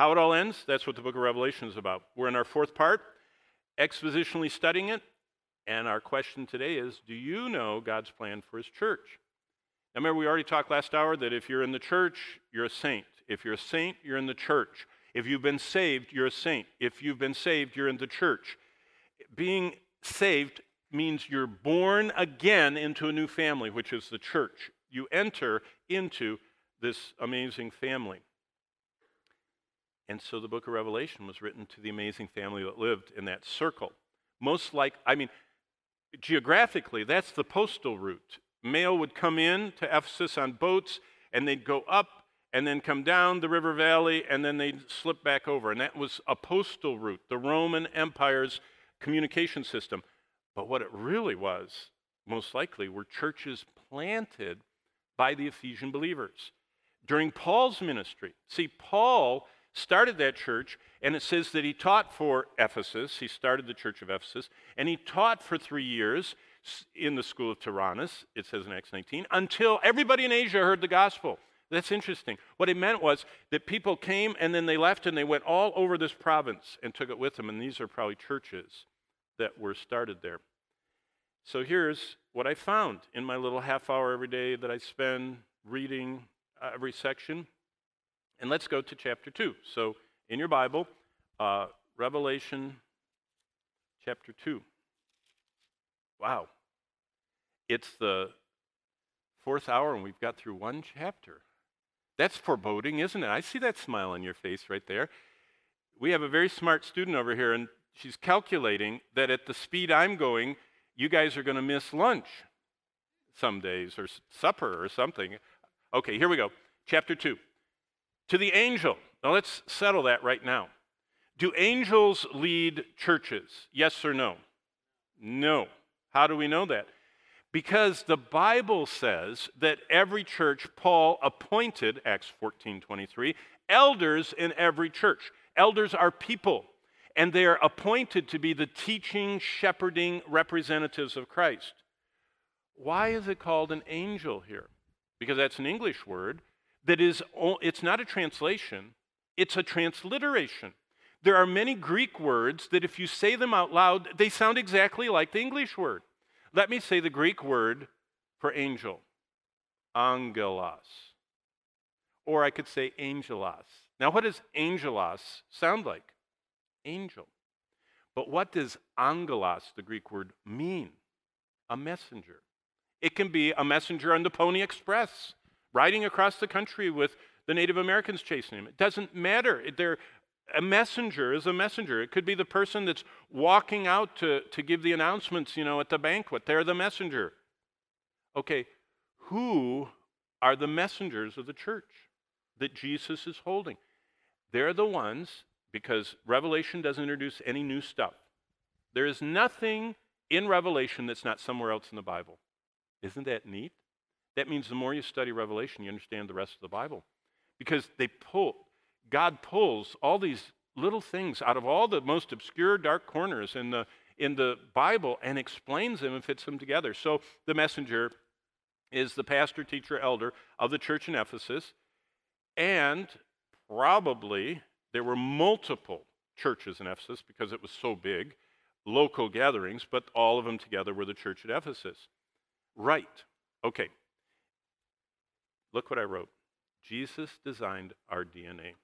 How it all ends, that's what the book of Revelation is about. We're in our fourth part, expositionally studying it. And our question today is Do you know God's plan for his church? Now, remember, we already talked last hour that if you're in the church, you're a saint. If you're a saint, you're in the church. If you've been saved, you're a saint. If you've been saved, you're in the church. Being saved means you're born again into a new family, which is the church. You enter into this amazing family. And so the book of Revelation was written to the amazing family that lived in that circle. Most like, I mean, geographically, that's the postal route. Mail would come in to Ephesus on boats, and they'd go up and then come down the river valley, and then they'd slip back over. And that was a postal route, the Roman Empire's communication system. But what it really was, most likely, were churches planted by the Ephesian believers during Paul's ministry. See, Paul started that church, and it says that he taught for Ephesus. He started the church of Ephesus, and he taught for three years in the school of Tyrannus, it says in Acts 19, until everybody in Asia heard the gospel. That's interesting. What it meant was that people came and then they left and they went all over this province and took it with them. And these are probably churches that were started there. So here's what I found in my little half hour every day that I spend reading every section. And let's go to chapter 2. So, in your Bible, uh, Revelation chapter 2. Wow. It's the fourth hour, and we've got through one chapter. That's foreboding, isn't it? I see that smile on your face right there. We have a very smart student over here, and she's calculating that at the speed I'm going, you guys are going to miss lunch some days, or supper, or something. Okay, here we go. Chapter 2 to the angel. Now let's settle that right now. Do angels lead churches? Yes or no? No. How do we know that? Because the Bible says that every church, Paul appointed, Acts 14 23, elders in every church. Elders are people, and they are appointed to be the teaching, shepherding representatives of Christ. Why is it called an angel here? Because that's an English word, that is, it's not a translation, it's a transliteration. There are many Greek words that, if you say them out loud, they sound exactly like the English word. Let me say the Greek word for angel angelos. Or I could say angelos. Now, what does angelos sound like? Angel. But what does angelos, the Greek word, mean? A messenger. It can be a messenger on the Pony Express riding across the country with the Native Americans chasing him. It doesn't matter. They're, a messenger is a messenger. It could be the person that's walking out to, to give the announcements, you know, at the banquet. They're the messenger. Okay, who are the messengers of the church that Jesus is holding? They're the ones, because Revelation doesn't introduce any new stuff. There is nothing in Revelation that's not somewhere else in the Bible. Isn't that neat? That means the more you study Revelation, you understand the rest of the Bible. Because they pull, God pulls all these little things out of all the most obscure dark corners in the in the Bible and explains them and fits them together. So the messenger is the pastor, teacher, elder of the church in Ephesus, and probably there were multiple churches in Ephesus because it was so big, local gatherings, but all of them together were the church at Ephesus. Right. Okay. Look what I wrote. Jesus designed our DNA.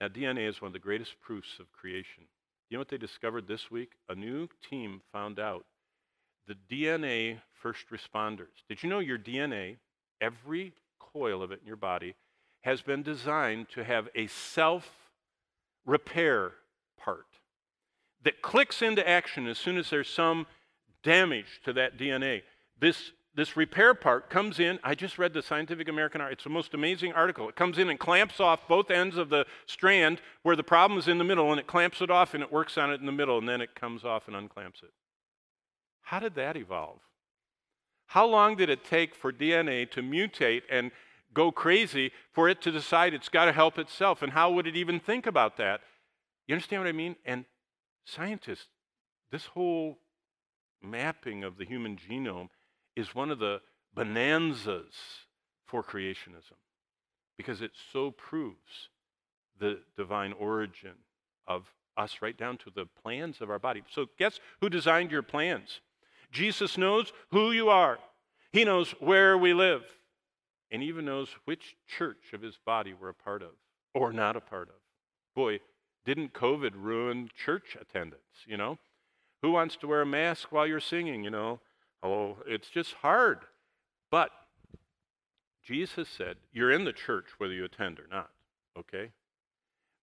Now, DNA is one of the greatest proofs of creation. You know what they discovered this week? A new team found out the DNA first responders. Did you know your DNA, every coil of it in your body, has been designed to have a self repair part that clicks into action as soon as there's some damage to that DNA. This this repair part comes in. I just read the Scientific American It's the most amazing article. It comes in and clamps off both ends of the strand where the problem is in the middle, and it clamps it off and it works on it in the middle, and then it comes off and unclamps it. How did that evolve? How long did it take for DNA to mutate and go crazy for it to decide it's got to help itself? And how would it even think about that? You understand what I mean? And scientists, this whole mapping of the human genome is one of the bonanzas for creationism because it so proves the divine origin of us right down to the plans of our body. So, guess who designed your plans? Jesus knows who you are, He knows where we live, and even knows which church of His body we're a part of or not a part of. Boy, didn't COVID ruin church attendance, you know? Who wants to wear a mask while you're singing, you know? Oh, it's just hard. But Jesus said, You're in the church whether you attend or not, okay?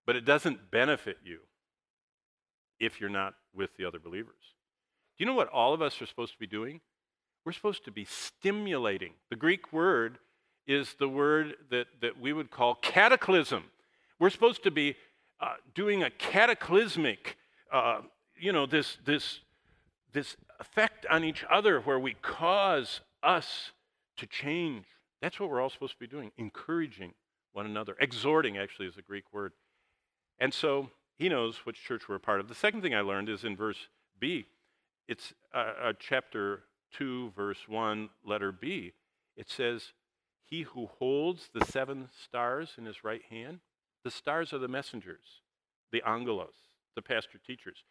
But it doesn't benefit you if you're not with the other believers. Do you know what all of us are supposed to be doing? We're supposed to be stimulating. The Greek word is the word that, that we would call cataclysm. We're supposed to be uh, doing a cataclysmic, uh, you know, this, this, this effect on each other where we cause us to change. That's what we're all supposed to be doing, encouraging one another. Exhorting, actually, is a Greek word. And so he knows which church we're a part of. The second thing I learned is in verse B. It's uh, uh, chapter 2, verse 1, letter B. It says, He who holds the seven stars in his right hand, the stars are the messengers, the angelos, the pastor teachers.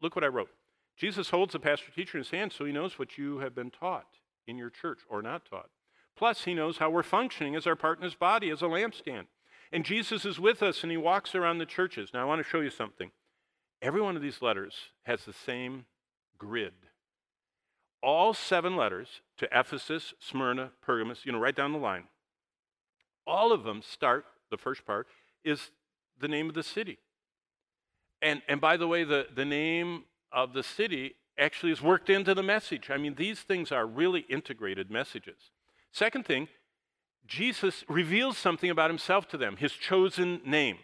Look what I wrote. Jesus holds the pastor teacher in his hand so he knows what you have been taught in your church or not taught. Plus, he knows how we're functioning as our partner's body, as a lampstand. And Jesus is with us and he walks around the churches. Now, I want to show you something. Every one of these letters has the same grid. All seven letters to Ephesus, Smyrna, Pergamos, you know, right down the line. All of them start, the first part, is the name of the city. And, and by the way, the, the name of the city actually is worked into the message. I mean, these things are really integrated messages. Second thing, Jesus reveals something about himself to them, his chosen name.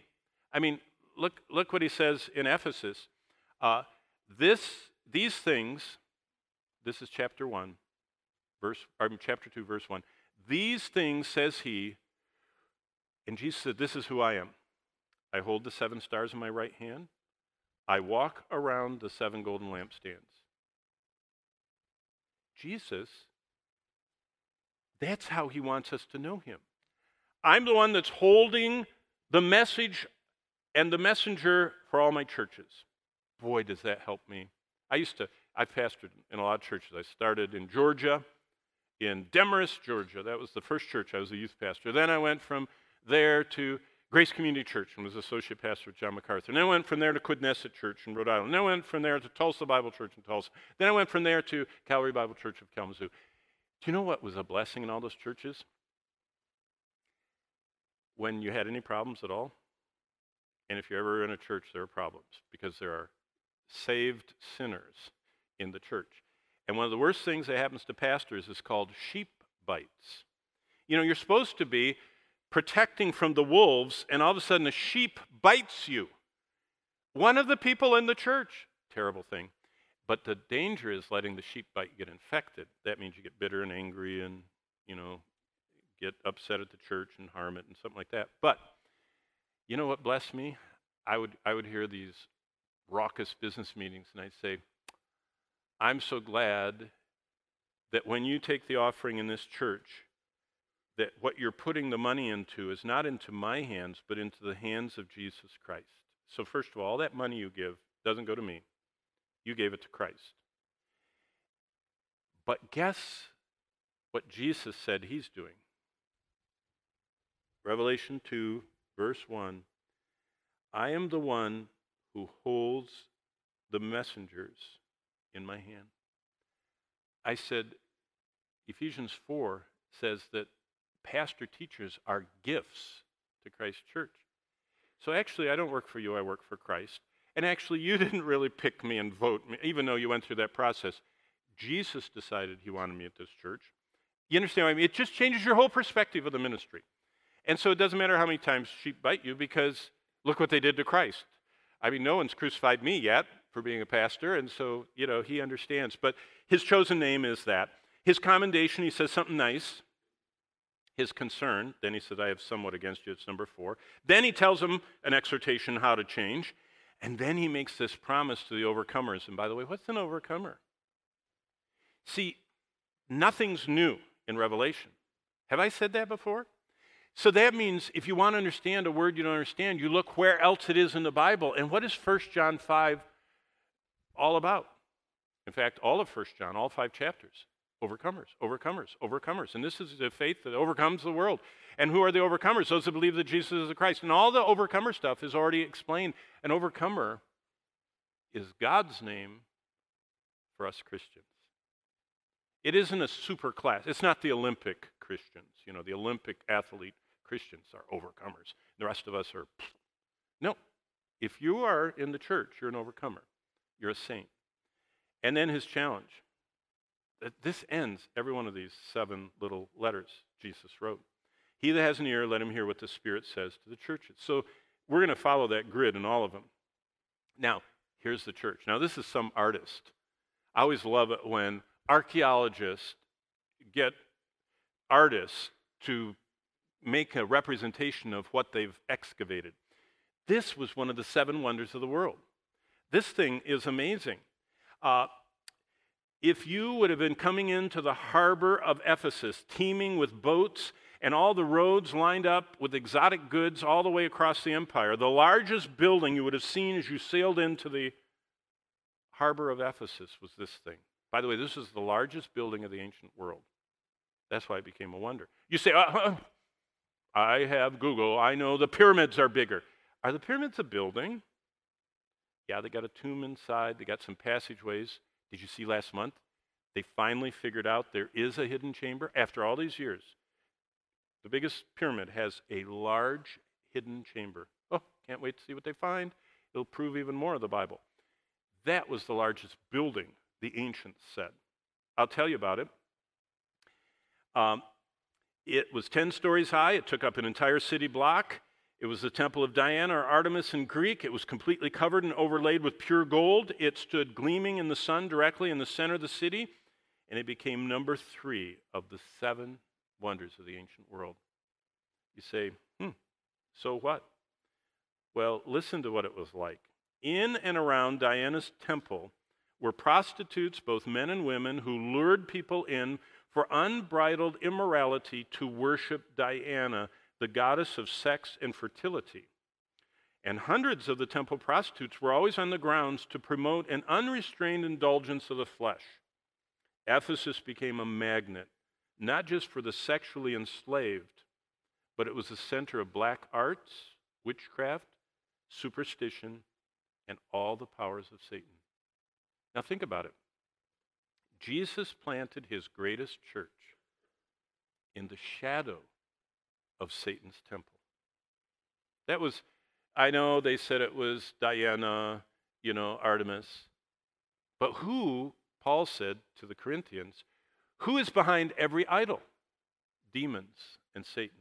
I mean, look, look what he says in Ephesus. Uh, this, these things, this is chapter 1, verse, or chapter 2, verse 1. These things, says he, and Jesus said, This is who I am. I hold the seven stars in my right hand. I walk around the seven golden lampstands. Jesus that's how he wants us to know him. I'm the one that's holding the message and the messenger for all my churches. Boy, does that help me. I used to, I pastored in a lot of churches. I started in Georgia, in Demorest, Georgia. That was the first church I was a youth pastor. Then I went from there to Grace Community Church and was associate pastor with John MacArthur. And then I went from there to Quidnessett Church in Rhode Island. And then I went from there to Tulsa Bible Church in Tulsa. Then I went from there to Calvary Bible Church of Kalamazoo. Do you know what was a blessing in all those churches? When you had any problems at all, and if you're ever in a church, there are problems because there are saved sinners in the church. And one of the worst things that happens to pastors is called sheep bites. You know, you're supposed to be protecting from the wolves, and all of a sudden a sheep bites you. One of the people in the church, terrible thing. But the danger is letting the sheep bite get infected. That means you get bitter and angry and, you know, get upset at the church and harm it and something like that. But you know what blessed me? I would, I would hear these raucous business meetings and I'd say, I'm so glad that when you take the offering in this church, that what you're putting the money into is not into my hands, but into the hands of Jesus Christ. So, first of all, all that money you give doesn't go to me. You gave it to Christ. But guess what Jesus said he's doing? Revelation 2, verse 1 I am the one who holds the messengers in my hand. I said, Ephesians 4 says that pastor teachers are gifts to Christ Church. So actually, I don't work for you, I work for Christ. And actually, you didn't really pick me and vote me, even though you went through that process. Jesus decided he wanted me at this church. You understand what I mean? It just changes your whole perspective of the ministry. And so it doesn't matter how many times sheep bite you because look what they did to Christ. I mean, no one's crucified me yet for being a pastor, and so, you know, he understands. But his chosen name is that. His commendation, he says something nice. His concern, then he says, I have somewhat against you, it's number four. Then he tells him an exhortation how to change. And then he makes this promise to the overcomers. And by the way, what's an overcomer? See, nothing's new in Revelation. Have I said that before? So that means if you want to understand a word you don't understand, you look where else it is in the Bible. And what is 1 John 5 all about? In fact, all of 1 John, all five chapters, overcomers, overcomers, overcomers. And this is the faith that overcomes the world. And who are the overcomers? Those who believe that Jesus is the Christ. And all the overcomer stuff is already explained. An overcomer is God's name for us Christians. It isn't a super class. It's not the Olympic Christians. You know, the Olympic athlete Christians are overcomers. The rest of us are. No. If you are in the church, you're an overcomer. You're a saint. And then his challenge. This ends every one of these seven little letters Jesus wrote. He that has an ear, let him hear what the Spirit says to the churches. So we're going to follow that grid in all of them. Now, here's the church. Now, this is some artist. I always love it when archaeologists get artists to make a representation of what they've excavated. This was one of the seven wonders of the world. This thing is amazing. Uh, if you would have been coming into the harbor of Ephesus, teeming with boats and all the roads lined up with exotic goods all the way across the empire, the largest building you would have seen as you sailed into the harbor of Ephesus was this thing. By the way, this is the largest building of the ancient world. That's why it became a wonder. You say, uh, I have Google. I know the pyramids are bigger. Are the pyramids a building? Yeah, they got a tomb inside, they got some passageways. Did you see last month? They finally figured out there is a hidden chamber after all these years. The biggest pyramid has a large hidden chamber. Oh, can't wait to see what they find. It'll prove even more of the Bible. That was the largest building the ancients said. I'll tell you about it. Um, it was 10 stories high, it took up an entire city block. It was the temple of Diana or Artemis in Greek. It was completely covered and overlaid with pure gold. It stood gleaming in the sun directly in the center of the city, and it became number three of the seven wonders of the ancient world. You say, hmm, so what? Well, listen to what it was like. In and around Diana's temple, were prostitutes, both men and women, who lured people in for unbridled immorality to worship Diana, the goddess of sex and fertility. And hundreds of the temple prostitutes were always on the grounds to promote an unrestrained indulgence of the flesh. Ephesus became a magnet, not just for the sexually enslaved, but it was the center of black arts, witchcraft, superstition, and all the powers of Satan. Now, think about it. Jesus planted his greatest church in the shadow of Satan's temple. That was, I know they said it was Diana, you know, Artemis. But who, Paul said to the Corinthians, who is behind every idol? Demons and Satan.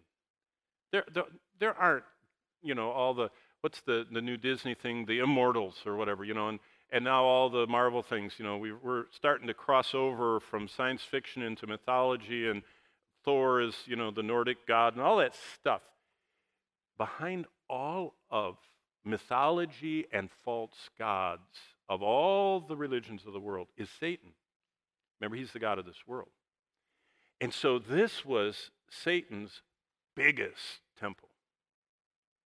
There, there, there aren't, you know, all the, what's the, the new Disney thing, the immortals or whatever, you know, and and now all the Marvel things, you know, we, are starting to cross over from science fiction into mythology, and Thor is, you know, the Nordic god, and all that stuff. Behind all of mythology and false gods of all the religions of the world is Satan. Remember, he's the God of this world. And so this was Satan's biggest temple,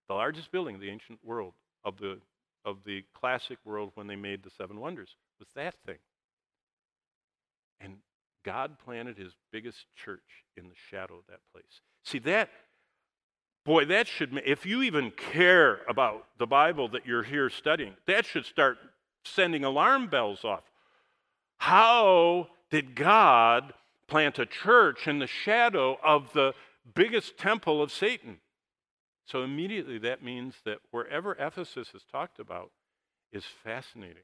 the largest building in the ancient world of the of the classic world when they made the seven wonders was that thing. And God planted his biggest church in the shadow of that place. See, that, boy, that should, if you even care about the Bible that you're here studying, that should start sending alarm bells off. How did God plant a church in the shadow of the biggest temple of Satan? So immediately that means that wherever Ephesus is talked about is fascinating.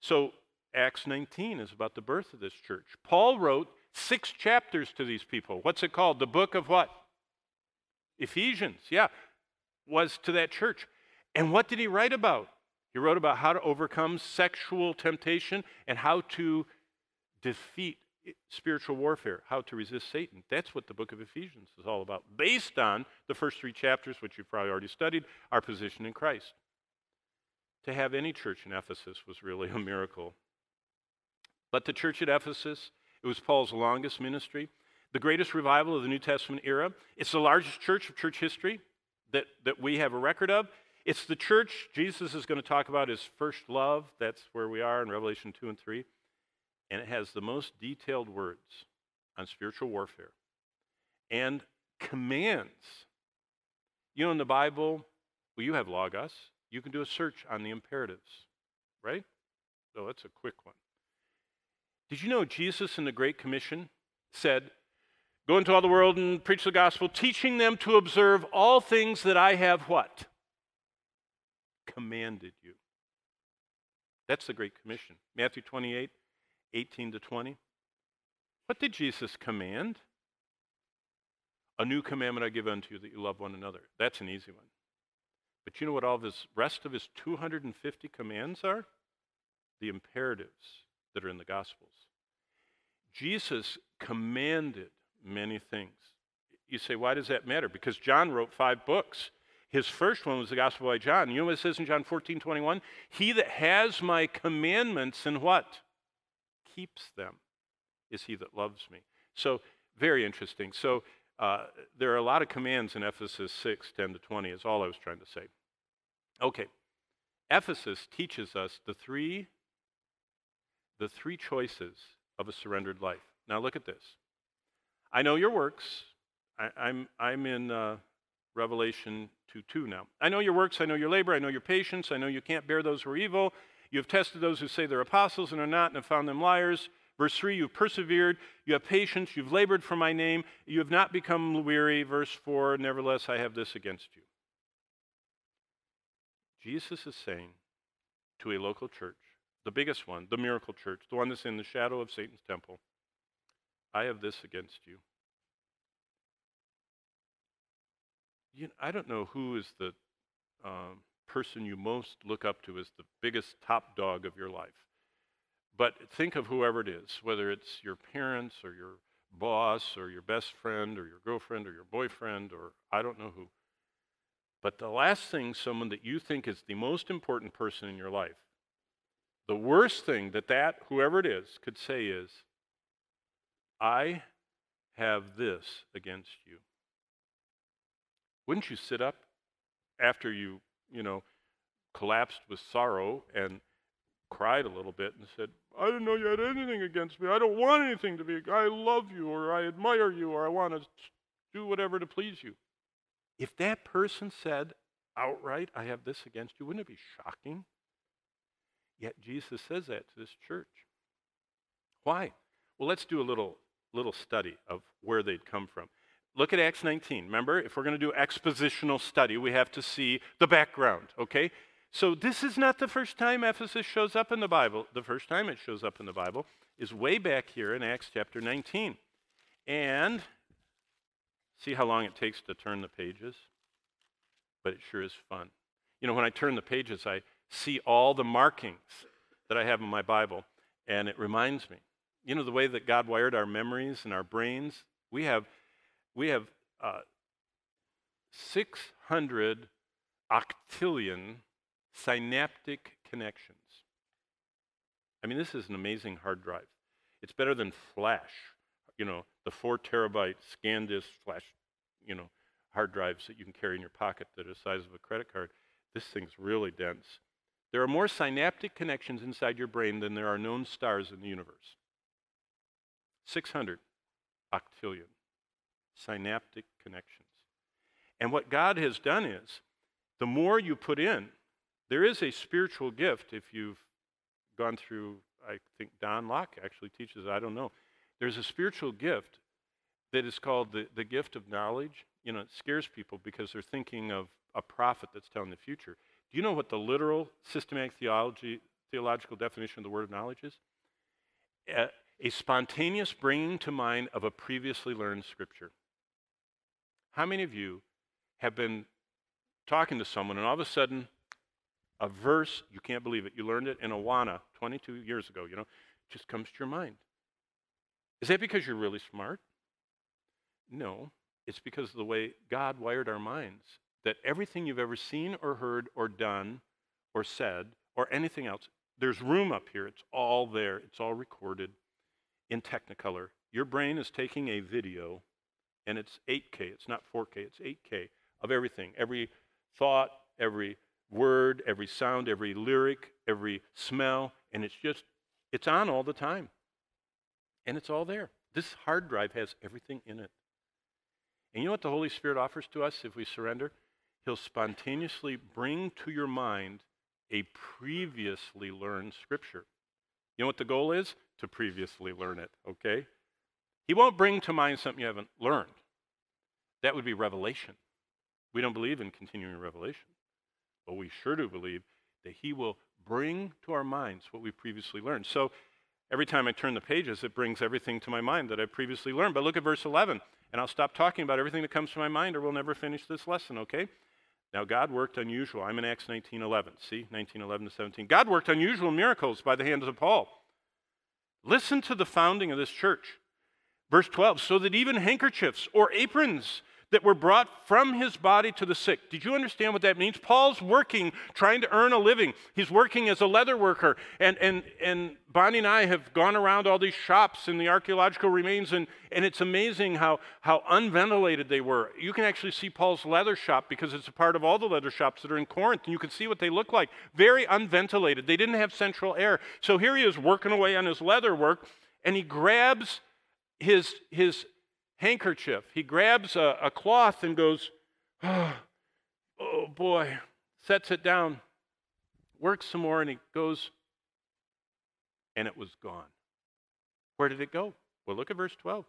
So Acts 19 is about the birth of this church. Paul wrote six chapters to these people. What's it called? The book of what? Ephesians, yeah, was to that church. And what did he write about? He wrote about how to overcome sexual temptation and how to defeat spiritual warfare, how to resist Satan. That's what the book of Ephesians is all about, based on the first three chapters, which you've probably already studied, our position in Christ. To have any church in Ephesus was really a miracle. But the church at Ephesus, it was Paul's longest ministry. the greatest revival of the New Testament era. It's the largest church of church history that, that we have a record of. It's the church Jesus is going to talk about his first love. That's where we are in Revelation 2 and 3. And it has the most detailed words on spiritual warfare and commands. You know, in the Bible, well, you have Logos. You can do a search on the imperatives, right? So that's a quick one. Did you know Jesus in the Great Commission said, Go into all the world and preach the gospel, teaching them to observe all things that I have what? Commanded you. That's the Great Commission. Matthew 28, 18 to 20. What did Jesus command? A new commandment I give unto you that you love one another. That's an easy one. But you know what all his rest of his 250 commands are? The imperatives that are in the Gospels. Jesus commanded many things. You say, why does that matter? Because John wrote five books. His first one was the Gospel by John. You know what it says in John 14, 21? He that has my commandments and what? Keeps them is he that loves me. So, very interesting. So, uh, there are a lot of commands in Ephesus 6, 10 to 20, is all I was trying to say. Okay. Ephesus teaches us the three, the three choices of a surrendered life. Now look at this. I know your works. I, am I'm, I'm in uh, Revelation 2 2 now. I know your works. I know your labor. I know your patience. I know you can't bear those who are evil. You have tested those who say they're apostles and are not, and have found them liars. Verse 3, you've persevered, you have patience, you've labored for my name, you have not become weary. Verse 4, nevertheless, I have this against you. Jesus is saying to a local church, the biggest one, the miracle church, the one that's in the shadow of Satan's temple, I have this against you. you I don't know who is the um, person you most look up to as the biggest top dog of your life. But think of whoever it is, whether it's your parents or your boss or your best friend or your girlfriend or your boyfriend or I don't know who. But the last thing someone that you think is the most important person in your life, the worst thing that that whoever it is could say is, I have this against you. Wouldn't you sit up after you, you know, collapsed with sorrow and cried a little bit and said, I didn't know you had anything against me. I don't want anything to be, I love you or I admire you or I want to do whatever to please you. If that person said outright, I have this against you, wouldn't it be shocking? Yet Jesus says that to this church. Why? Well, let's do a little, little study of where they'd come from. Look at Acts 19. Remember, if we're going to do expositional study, we have to see the background, okay? So this is not the first time Ephesus shows up in the Bible. The first time it shows up in the Bible is way back here in Acts chapter 19. And see how long it takes to turn the pages? But it sure is fun. You know, when I turn the pages, I see all the markings that I have in my Bible, and it reminds me. You know, the way that God wired our memories and our brains? We have, we have uh, 600 octillion synaptic connections. I mean, this is an amazing hard drive. It's better than flash, you know, the four terabyte SanDisk flash, you know, hard drives that you can carry in your pocket that are the size of a credit card. This thing's really dense. There are more synaptic connections inside your brain than there are known stars in the universe. 600 octillion synaptic connections. And what God has done is, the more you put in, there is a spiritual gift if you've gone through, I think Don Locke actually teaches, I don't know. There's a spiritual gift that is called the, the gift of knowledge. You know, it scares people because they're thinking of a prophet that's telling the future. Do you know what the literal systematic theology, theological definition of the word of knowledge is? A, a spontaneous bringing to mind of a previously learned scripture. How many of you have been talking to someone and all of a sudden a verse, you can't believe it. You learned it in Awana 22 years ago, you know, just comes to your mind. Is that because you're really smart? No, it's because of the way God wired our minds. That everything you've ever seen or heard or done or said or anything else, there's room up here. It's all there. It's all recorded in Technicolor Your brain is taking a video, and it's 8K. It's not 4K, it's 8K of everything. Every thought, every word, every sound, every lyric, every smell, and it's just, it's on all the time. And it's all there. This hard drive has everything in it. And you know what the Holy Spirit offers to us if we surrender? He'll spontaneously bring to your mind a previously learned scripture. You know what the goal is? To previously learn it, okay? He won't bring to mind something you haven't learned. That would be revelation. We don't believe in continuing revelation, but we sure do believe that He will bring to our minds what we previously learned. So every time I turn the pages, it brings everything to my mind that I've previously learned. But look at verse 11, and I'll stop talking about everything that comes to my mind, or we'll never finish this lesson, okay? Now, God worked unusual. I'm in Acts 19:11. See, 19:11 to 17. God worked unusual miracles by the hands of Paul. Listen to the founding of this church. Verse 12, so that even handkerchiefs or aprons that were brought from his body to the sick. Did you understand what that means? Paul's working, trying to earn a living. He's working as a leather worker. And, and, and Bonnie and I have gone around all these shops and the archaeological remains, and, and it's amazing how, how unventilated they were. You can actually see Paul's leather shop because it's a part of all the leather shops that are in Corinth, and you can see what they look like. Very unventilated. They didn't have central air. So here he is working away on his leather work, and he grabs his, his handkerchief. He grabs a, a cloth and goes, oh, oh boy, sets it down, works some more, and he goes, and it was gone. Where did it go? Well, look at verse 12.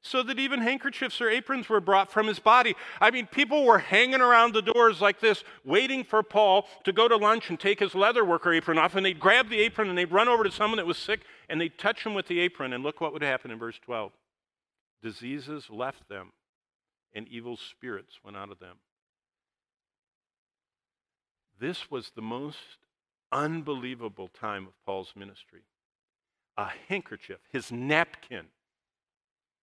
So that even handkerchiefs or aprons were brought from his body. I mean, people were hanging around the doors like this, waiting for Paul to go to lunch and take his leather worker apron off. And they'd grab the apron and they'd run over to someone that was sick and they'd touch him with the apron. And look what would happen in verse 12 diseases left them, and evil spirits went out of them. This was the most unbelievable time of Paul's ministry. A handkerchief, his napkin.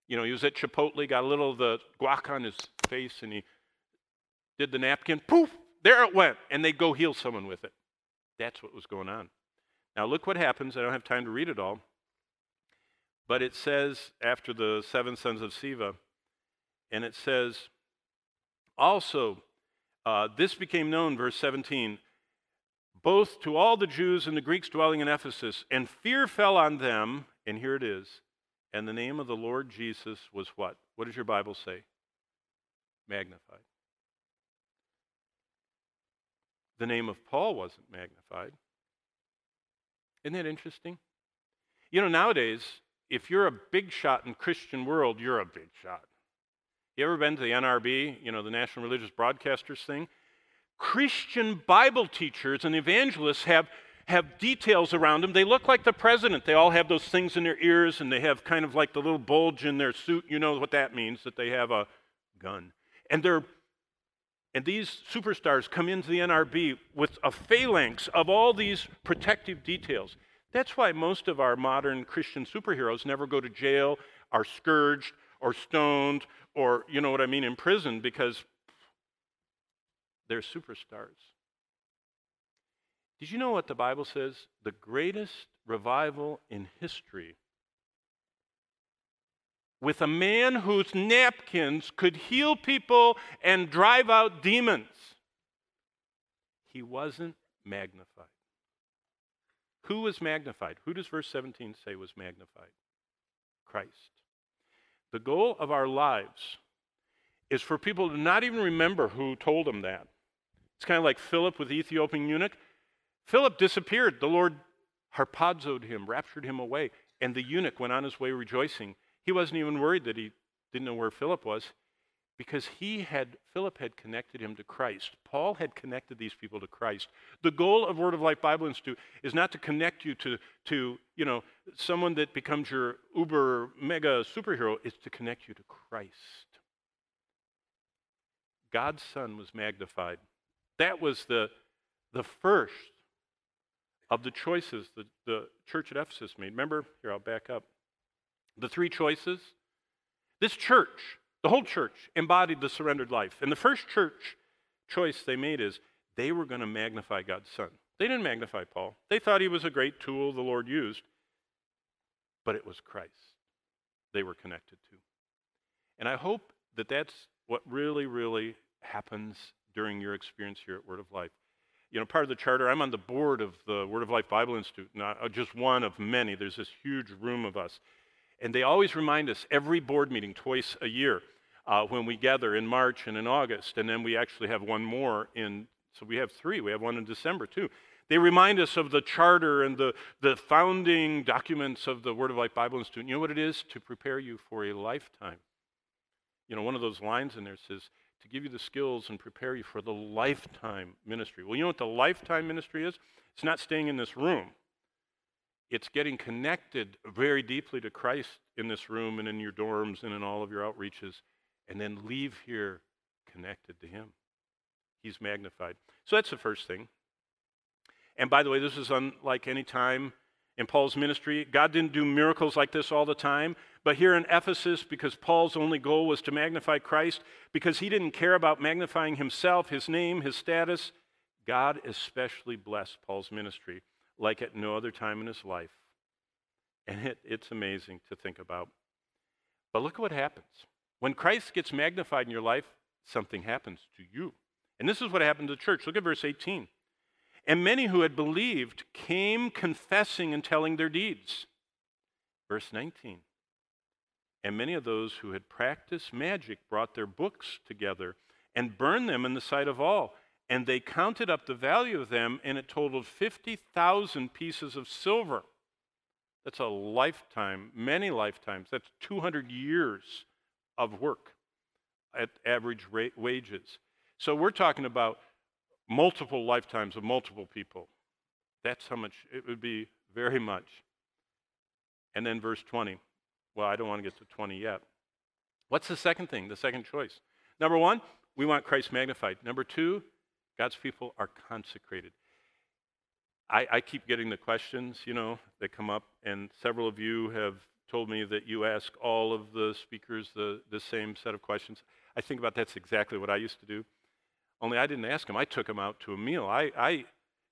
You know, he was at Chipotle, got a little of the guac on his face, and he did the napkin. Poof, there it went. And they'd go heal someone with it. That's what was going on. Now, look what happens. I don't have time to read it all. But it says after the seven sons of Sceva, and it says, also, uh, this became known, verse 17, both to all the Jews and the Greeks dwelling in Ephesus, and fear fell on them, and here it is, and the name of the Lord Jesus was what? What does your Bible say? Magnified. The name of Paul wasn't magnified. Isn't that interesting? You know, nowadays, if you're a big shot in Christian world, you're a big shot. You ever been to the NRB, you know, the National Religious Broadcasters thing? Christian Bible teachers and evangelists have, have details around them. They look like the president. They all have those things in their ears and they have kind of like the little bulge in their suit. You know what that means, that they have a gun. And they're and these superstars come into the NRB with a phalanx of all these protective details. That's why most of our modern Christian superheroes never go to jail, are scourged, or stoned, or, you know what I mean, imprisoned because they're superstars. Did you know what the Bible says? The greatest revival in history with a man whose napkins could heal people and drive out demons. He wasn't magnified. Who was magnified? Who does verse 17 say was magnified? Christ. The goal of our lives is for people to not even remember who told them that. It's kind of like Philip with the Ethiopian eunuch. Philip disappeared. The Lord harpazoed him, raptured him away, and the eunuch went on his way rejoicing. He wasn't even worried that he didn't know where Philip was because he had philip had connected him to christ. Paul had connected these people to christ. The goal of word of life bible institute is not to connect you to, to you know someone that becomes your uber mega superhero. It's to connect you to christ. God's son was magnified. That was the the first of the choices that the church at ephesus made. Remember here i'll back up. The three choices. This church the whole church embodied the surrendered life. And the first church choice they made is they were going to magnify God's Son. They didn't magnify Paul. They thought he was a great tool the Lord used, but it was Christ. they were connected to. And I hope that that's what really, really happens during your experience here at Word of Life. You know, part of the charter, I'm on the board of the Word of Life Bible Institute, not uh, just one of many. There's this huge room of us. And they always remind us every board meeting, twice a year, uh, when we gather in March and in August. And then we actually have one more in, so we have three. We have one in December too. They remind us of the charter and the, the founding documents of the Word of Life Bible Institute. You know what it is? To prepare you for a lifetime. You know, one of those lines in there says, to give you the skills and prepare you for the lifetime ministry. Well, you know what the lifetime ministry is? It's not staying in this room. It's getting connected very deeply to Christ in this room and in your dorms and in all of your outreaches, and then leave here connected to Him. He's magnified. So that's the first thing. And by the way, this is unlike any time in Paul's ministry. God didn't do miracles like this all the time, but here in Ephesus, because Paul's only goal was to magnify Christ, because he didn't care about magnifying himself, his name, his status, God especially blessed Paul's ministry like at no other time in his life. And it, it's amazing to think about. But look at what happens. When Christ gets magnified in your life, something happens to you. And this is what happened to the church. Look at verse 18. And many who had believed came confessing and telling their deeds. Verse 19. And many of those who had practiced magic brought their books together and burned them in the sight of all. And they counted up the value of them, and it totaled 50,000 pieces of silver. That's a lifetime, many lifetimes. That's 200 years of work at average rate, wages. So we're talking about multiple lifetimes of multiple people. That's how much it would be, very much. And then verse 20. Well, I don't want to get to 20 yet. What's the second thing, the second choice? Number one, we want Christ magnified. Number two, God's people are consecrated. I, I, keep getting the questions, you know, that come up, and several of you have told me that you ask all of the speakers the, the same set of questions. I think about that's exactly what I used to do. Only I didn't ask him. I took him out to a meal. I, I,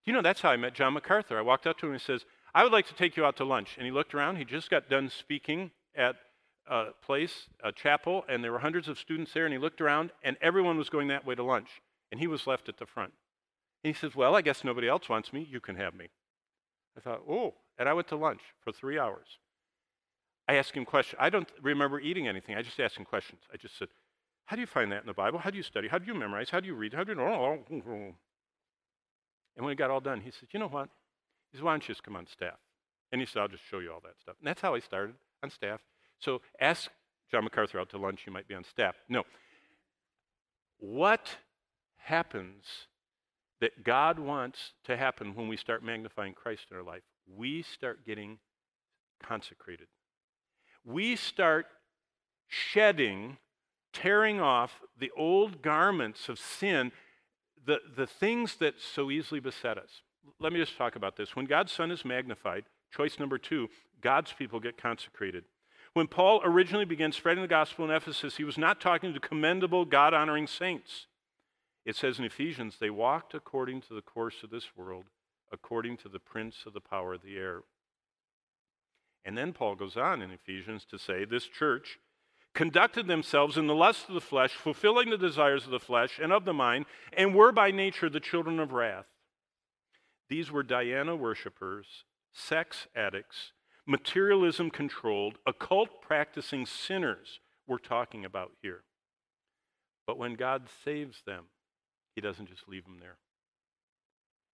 you know, that's how I met John MacArthur. I walked up to him and he says, I would like to take you out to lunch. And he looked around. He just got done speaking at a place, a chapel, and there were hundreds of students there. And he looked around, and everyone was going that way to lunch. And he was left at the front. And he says, Well, I guess nobody else wants me. You can have me. I thought, Oh. And I went to lunch for three hours. I asked him questions. I don't remember eating anything. I just asked him questions. I just said, how do you find that in the Bible? How do you study? How do you memorize? How do you read? How do you? And when he got all done, he said, You know what? He said, Why don't you just come on staff? And he said, I'll just show you all that stuff. And that's how I started on staff. So ask John MacArthur out to lunch. You might be on staff. No. What happens that God wants to happen when we start magnifying Christ in our life? We start getting consecrated. We start shedding tearing off the old garments of sin, the, the things that so easily beset us. Let me just talk about this. When God's Son is magnified, choice number two, God's people get consecrated. When Paul originally began spreading the gospel in Ephesus, he was not talking to commendable, God honoring saints. It says in Ephesians, they walked according to the course of this world, according to the prince of the power of the air. And then Paul goes on in Ephesians to say, this church conducted themselves in the lust of the flesh, fulfilling the desires of the flesh and of the mind, and were by nature the children of wrath. These were Diana worshippers, sex addicts, materialism controlled, occult practicing sinners we're talking about here. But when God saves them, He doesn't just leave them there.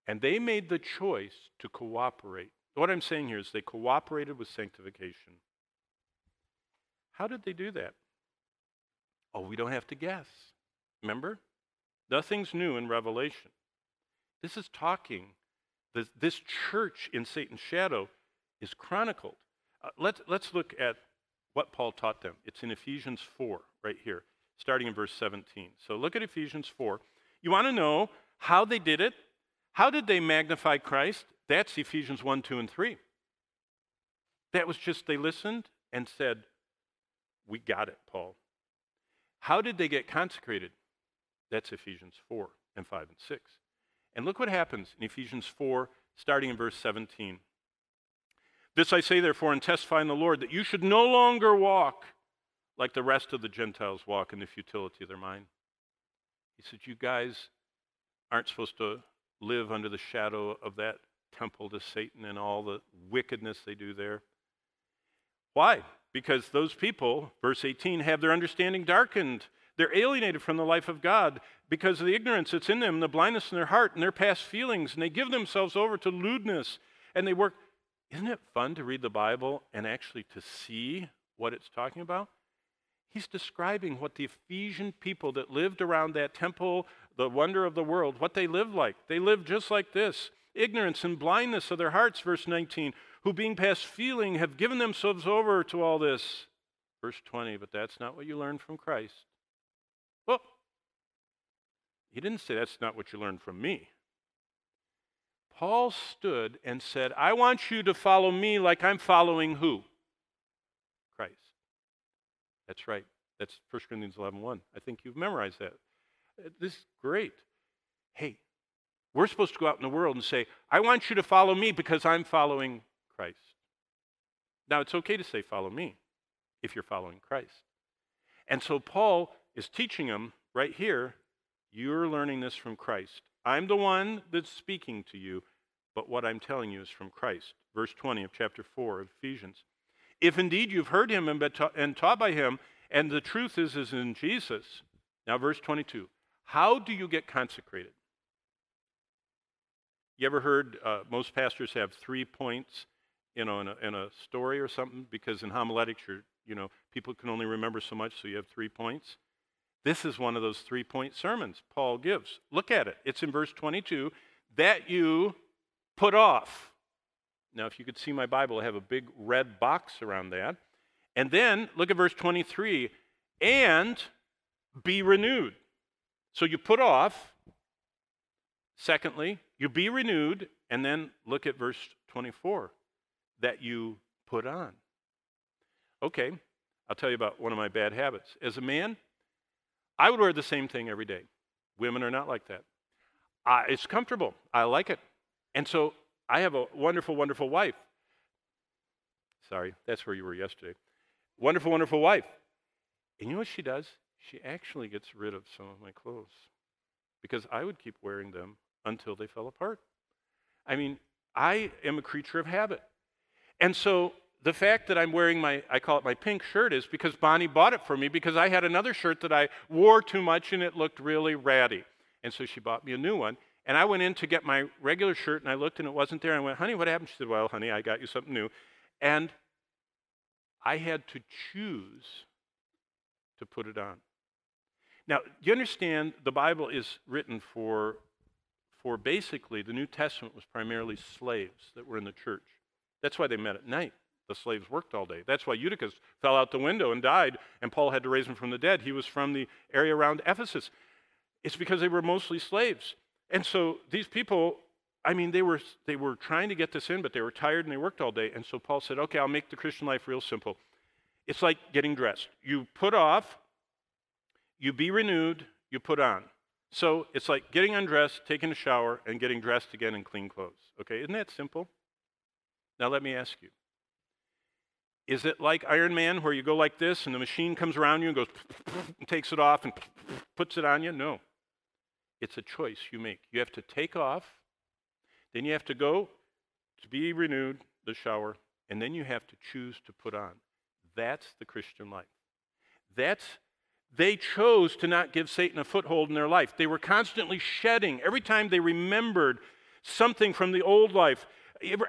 And they made the choice to cooperate. What I'm saying here is they cooperated with sanctification. How did they do that? Oh, we don't have to guess. Remember? Nothing's new in Revelation. This is talking, this, this church in Satan's shadow is chronicled. Uh, let's, let's look at what Paul taught them. It's in Ephesians 4, right here, starting in verse 17. So look at Ephesians 4. You want to know how they did it? How did they magnify Christ? That's Ephesians 1, 2, and 3. That was just they listened and said, we got it, Paul. How did they get consecrated? That's Ephesians 4 and 5 and 6. And look what happens in Ephesians 4, starting in verse 17. This I say, therefore, and testify in the Lord, that you should no longer walk like the rest of the Gentiles walk in the futility of their mind. He said, You guys aren't supposed to live under the shadow of that temple to Satan and all the wickedness they do there. Why? Because those people, verse 18, have their understanding darkened. They're alienated from the life of God because of the ignorance that's in them, the blindness in their heart, and their past feelings, and they give themselves over to lewdness, and they work. Isn't it fun to read the Bible and actually to see what it's talking about? He's describing what the Ephesian people that lived around that temple, the wonder of the world, what they lived like. They lived just like this ignorance and blindness of their hearts, verse 19, who being past feeling have given themselves over to all this. Verse 20, but that's not what you learned from Christ. Well, he didn't say that's not what you learned from me. Paul stood and said, I want you to follow me like I'm following who? Christ. That's right. That's 1 Corinthians 11 1. I think you've memorized that. Uh, this is great. Hey, we're supposed to go out in the world and say, I want you to follow me because I'm following Christ. Now, it's okay to say, follow me if you're following Christ. And so Paul is teaching them right here you're learning this from Christ. I'm the one that's speaking to you, but what I'm telling you is from Christ. Verse 20 of chapter 4 of Ephesians. If indeed you've heard him and taught, and taught by him, and the truth is, is in Jesus. Now, verse 22. How do you get consecrated? You ever heard uh, most pastors have three points, you know, in a, in a story or something? Because in homiletics, you're, you know, people can only remember so much, so you have three points. This is one of those three point sermons Paul gives. Look at it. It's in verse 22 that you put off. Now, if you could see my Bible, I have a big red box around that. And then look at verse 23 and be renewed. So you put off. Secondly, you be renewed. And then look at verse 24 that you put on. Okay, I'll tell you about one of my bad habits. As a man, I would wear the same thing every day. Women are not like that. Uh, it's comfortable. I like it. And so I have a wonderful, wonderful wife. Sorry, that's where you were yesterday. Wonderful, wonderful wife. And you know what she does? She actually gets rid of some of my clothes because I would keep wearing them until they fell apart. I mean, I am a creature of habit. And so the fact that I'm wearing my, I call it my pink shirt, is because Bonnie bought it for me because I had another shirt that I wore too much and it looked really ratty. And so she bought me a new one. And I went in to get my regular shirt and I looked and it wasn't there. I went, honey, what happened? She said, well, honey, I got you something new. And I had to choose to put it on. Now, you understand the Bible is written for, for basically, the New Testament was primarily slaves that were in the church. That's why they met at night. The slaves worked all day. That's why Eutychus fell out the window and died, and Paul had to raise him from the dead. He was from the area around Ephesus. It's because they were mostly slaves. And so these people, I mean, they were, they were trying to get this in, but they were tired and they worked all day. And so Paul said, okay, I'll make the Christian life real simple. It's like getting dressed. You put off, you be renewed, you put on. So it's like getting undressed, taking a shower, and getting dressed again in clean clothes. Okay, isn't that simple? Now let me ask you is it like Iron Man where you go like this and the machine comes around you and goes and takes it off and puts it on you? No. It's a choice you make. You have to take off, then you have to go to be renewed, the shower, and then you have to choose to put on. That's the Christian life. That's they chose to not give Satan a foothold in their life. They were constantly shedding. Every time they remembered something from the old life,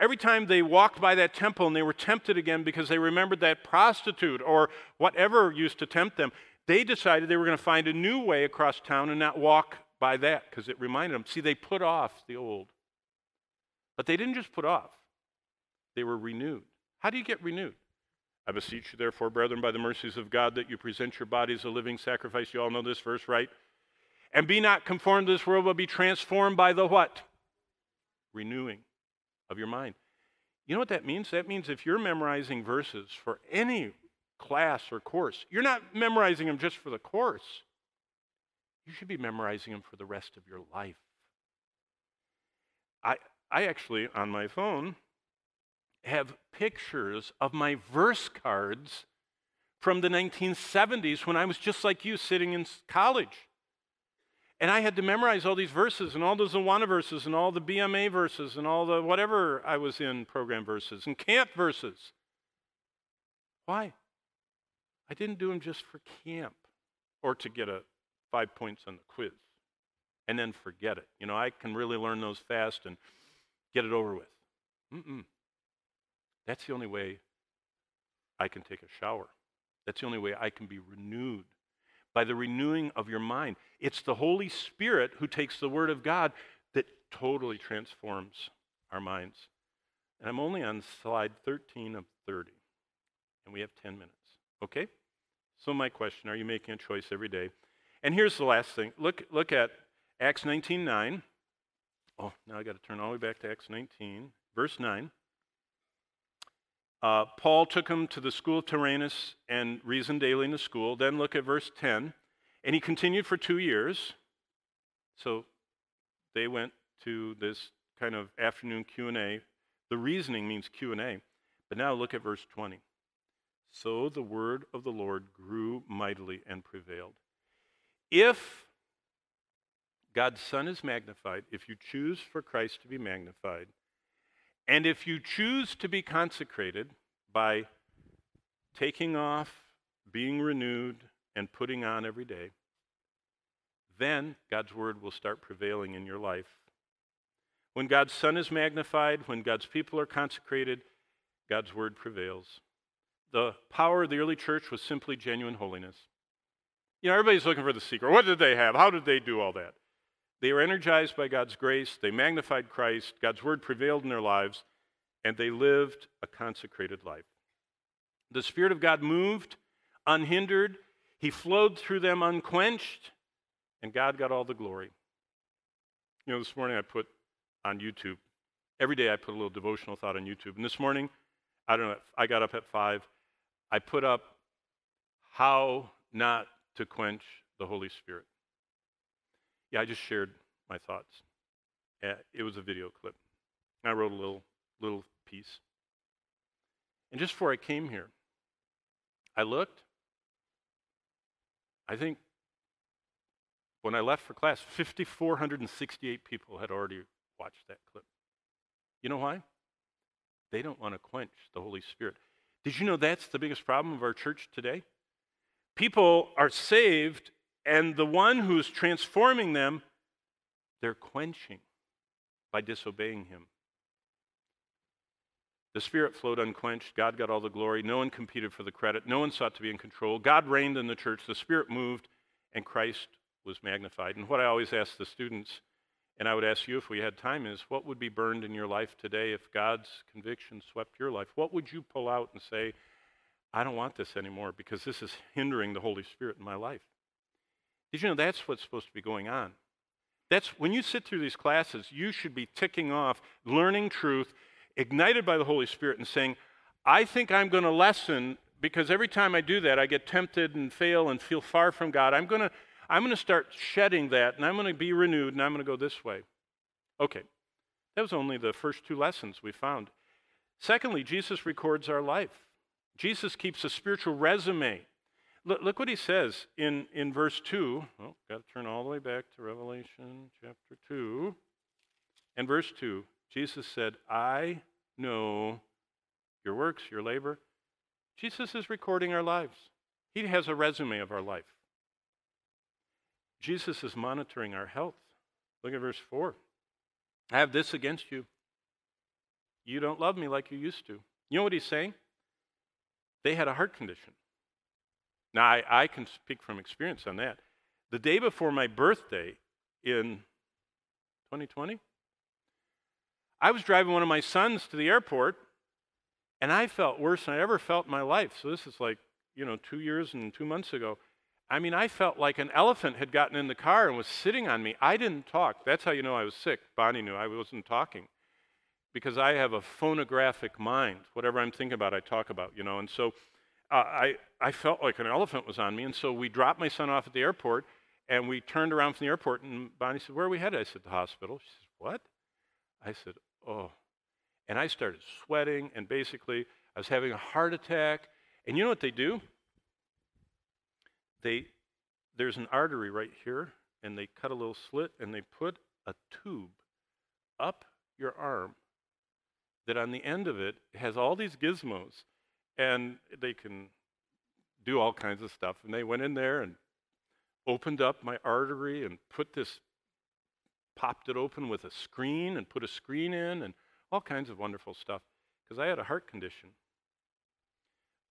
every time they walked by that temple and they were tempted again because they remembered that prostitute or whatever used to tempt them, they decided they were going to find a new way across town and not walk by that because it reminded them. See, they put off the old. But they didn't just put off, they were renewed. How do you get renewed? I beseech you, therefore, brethren, by the mercies of God, that you present your bodies a living sacrifice. You all know this verse, right? And be not conformed to this world, but be transformed by the what? Renewing of your mind. You know what that means? That means if you're memorizing verses for any class or course, you're not memorizing them just for the course. You should be memorizing them for the rest of your life. I, I actually, on my phone, have pictures of my verse cards from the 1970s when I was just like you sitting in college. And I had to memorize all these verses and all those Awana verses and all the BMA verses and all the whatever I was in program verses and camp verses. Why? I didn't do them just for camp or to get a five points on the quiz and then forget it. You know, I can really learn those fast and get it over with. Mm-mm. That's the only way I can take a shower. That's the only way I can be renewed by the renewing of your mind. It's the Holy Spirit who takes the Word of God that totally transforms our minds. And I'm only on slide 13 of 30, and we have 10 minutes. Okay? So, my question are you making a choice every day? And here's the last thing look, look at Acts 19.9. 9. Oh, now I got to turn all the way back to Acts 19, verse 9. Uh, Paul took him to the school of Tyrannus and reasoned daily in the school. Then look at verse 10. And he continued for two years. So they went to this kind of afternoon Q&A. The reasoning means Q&A. But now look at verse 20. So the word of the Lord grew mightily and prevailed. If God's Son is magnified, if you choose for Christ to be magnified, and if you choose to be consecrated by taking off, being renewed, and putting on every day, then God's word will start prevailing in your life. When God's Son is magnified, when God's people are consecrated, God's word prevails. The power of the early church was simply genuine holiness. You know, everybody's looking for the secret. What did they have? How did they do all that? They were energized by God's grace, they magnified Christ, God's word prevailed in their lives, and they lived a consecrated life. The Spirit of God moved unhindered, He flowed through them unquenched, and God got all the glory. You know, this morning I put on YouTube, every day I put a little devotional thought on YouTube. And this morning, I don't know, I got up at five. I put up how not to quench the Holy Spirit. Yeah, I just shared my thoughts. Eh, it was a video clip. I wrote a little little piece. And just before I came here, I looked. I think when I left for class, 5,468 people had already watched that clip. You know why? They don't want to quench the Holy Spirit. Did you know that's the biggest problem of our church today? People are saved and the one who's transforming them, they're quenching by disobeying him. The Spirit flowed unquenched. God got all the glory. No one competed for the credit. No one sought to be in control. God reigned in the church. The Spirit moved, and Christ was magnified. And what I always ask the students, and I would ask you if we had time, is what would be burned in your life today if God's conviction swept your life? What would you pull out and say, I don't want this anymore because this is hindering the Holy Spirit in my life? Did you know that's what's supposed to be going on? That's when you sit through these classes, you should be ticking off, learning truth, ignited by the Holy Spirit, and saying, I think I'm going to lessen because every time I do that, I get tempted and fail and feel far from God. I'm going to I'm going to start shedding that and I'm going to be renewed and I'm going to go this way. Okay. That was only the first two lessons we found. Secondly, Jesus records our life. Jesus keeps a spiritual resume Look, look what he says in, in verse 2. Oh, got to turn all the way back to Revelation chapter 2. And verse 2, Jesus said, I know your works, your labor. Jesus is recording our lives. He has a resume of our life. Jesus is monitoring our health. Look at verse 4. I have this against you. You don't love me like you used to. You know what he's saying? They had a heart condition. Now, I, I can speak from experience on that. The day before my birthday in 2020, I was driving one of my sons to the airport, and I felt worse than I ever felt in my life. So this is like, you know, two years and two months ago. I mean, I felt like an elephant had gotten in the car and was sitting on me. I didn't talk. That's how you know I was sick. Bonnie knew I wasn't talking because I have a phonographic mind. Whatever I'm thinking about, I talk about, you know. And so uh, I, I felt like an elephant was on me. And so we dropped my son off at the airport and we turned around from the airport and Bonnie said, Where are we headed? I said, The hospital. She said, What? I said, Oh. And I started sweating, and basically, I was having a heart attack. And you know what they do? They, there's an artery right here, and they cut a little slit, and they put a tube up your arm that on the end of it has all these gizmos, and they can do all kinds of stuff. And they went in there and opened up my artery and put this, popped it open with a screen and put a screen in and all kinds of wonderful stuff because I had a heart condition.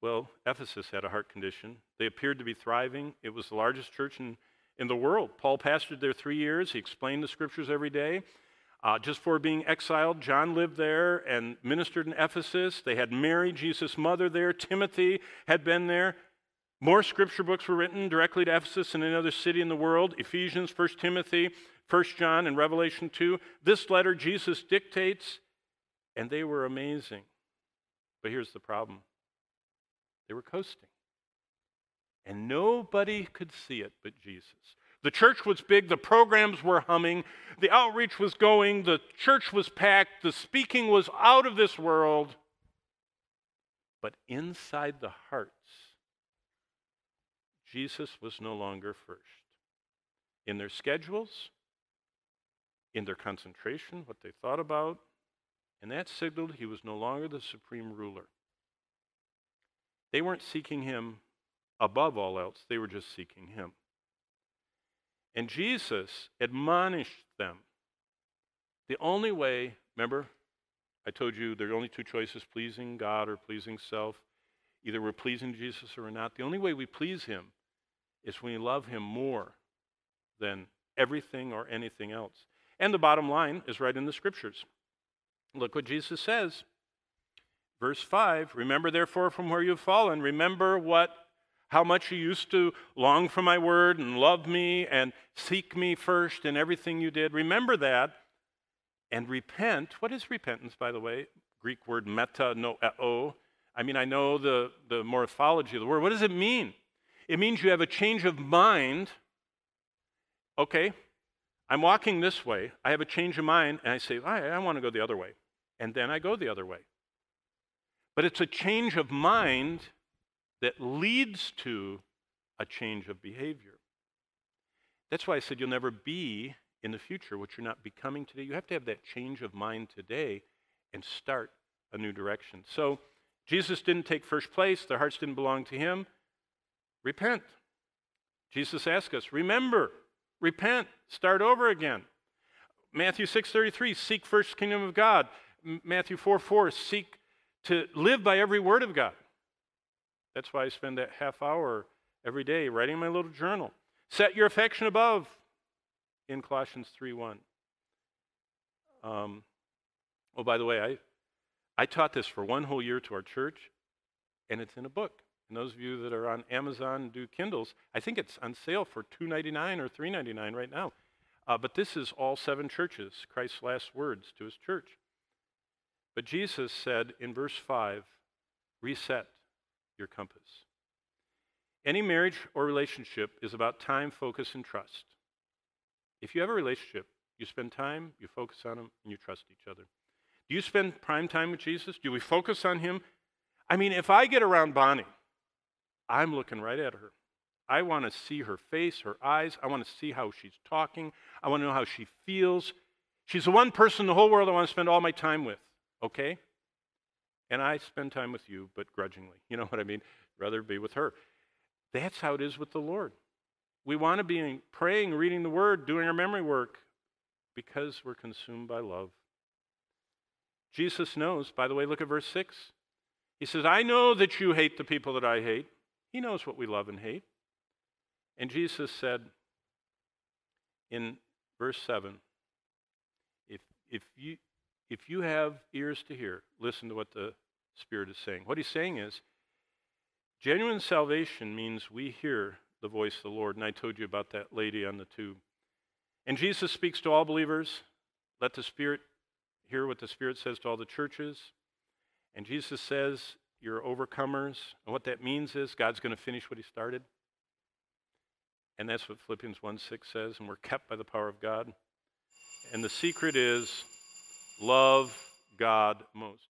Well, Ephesus had a heart condition. They appeared to be thriving. It was the largest church in, in the world. Paul pastored there three years. He explained the scriptures every day. Uh, just before being exiled, John lived there and ministered in Ephesus. They had Mary, Jesus' mother, there. Timothy had been there. More scripture books were written directly to Ephesus and another city in the world Ephesians, 1 Timothy, 1 John, and Revelation 2. This letter Jesus dictates, and they were amazing. But here's the problem they were coasting. And nobody could see it but Jesus. The church was big, the programs were humming, the outreach was going, the church was packed, the speaking was out of this world. But inside the hearts, Jesus was no longer first. In their schedules, in their concentration, what they thought about, and that signaled he was no longer the supreme ruler. They weren't seeking him above all else, they were just seeking him. And Jesus admonished them. The only way, remember, I told you there are only two choices pleasing God or pleasing self. Either we're pleasing Jesus or we're not. The only way we please him is when we love him more than everything or anything else. And the bottom line is right in the scriptures. Look what Jesus says. Verse 5 Remember, therefore, from where you've fallen. Remember what how much you used to long for my word and love me and seek me first in everything you did. Remember that and repent. What is repentance, by the way? Greek word meta noeo. I mean, I know the, the morphology of the word. What does it mean? It means you have a change of mind. Okay, I'm walking this way. I have a change of mind, and I say, I, I want to go the other way. And then I go the other way. But it's a change of mind that leads to a change of behavior. That's why I said you'll never be in the future what you're not becoming today. You have to have that change of mind today and start a new direction. So Jesus didn't take first place, their hearts didn't belong to him. Repent. Jesus asked us, remember, repent, start over again. Matthew 6:33, seek first kingdom of God. Matthew 4 4, seek to live by every word of God. That's why I spend that half hour every day writing my little journal. Set your affection above in Colossians 3 1. Um, oh, by the way, I, I taught this for one whole year to our church, and it's in a book. And those of you that are on Amazon do Kindles, I think it's on sale for $2.99 or $3.99 right now. Uh, but this is all seven churches, Christ's last words to his church. But Jesus said in verse 5 reset your compass. Any marriage or relationship is about time, focus, and trust. If you have a relationship, you spend time, you focus on Him, and you trust each other. Do you spend prime time with Jesus? Do we focus on Him? I mean, if I get around Bonnie, I'm looking right at her. I want to see her face, her eyes. I want to see how she's talking. I want to know how she feels. She's the one person in the whole world I want to spend all my time with, okay? And I spend time with you, but grudgingly. You know what I mean? Rather be with her. That's how it is with the Lord. We want to be praying, reading the Word, doing our memory work because we're consumed by love. Jesus knows, by the way, look at verse 6. He says, I know that you hate the people that I hate. He knows what we love and hate. And Jesus said in verse 7 if, if, you, if you have ears to hear, listen to what the Spirit is saying. What he's saying is, genuine salvation means we hear the voice of the Lord. And I told you about that lady on the tube. And Jesus speaks to all believers. Let the Spirit hear what the Spirit says to all the churches. And Jesus says, You're overcomers. And what that means is God's going to finish what He started. And that's what Philippians 1 6 says. And we're kept by the power of God. And the secret is love God most.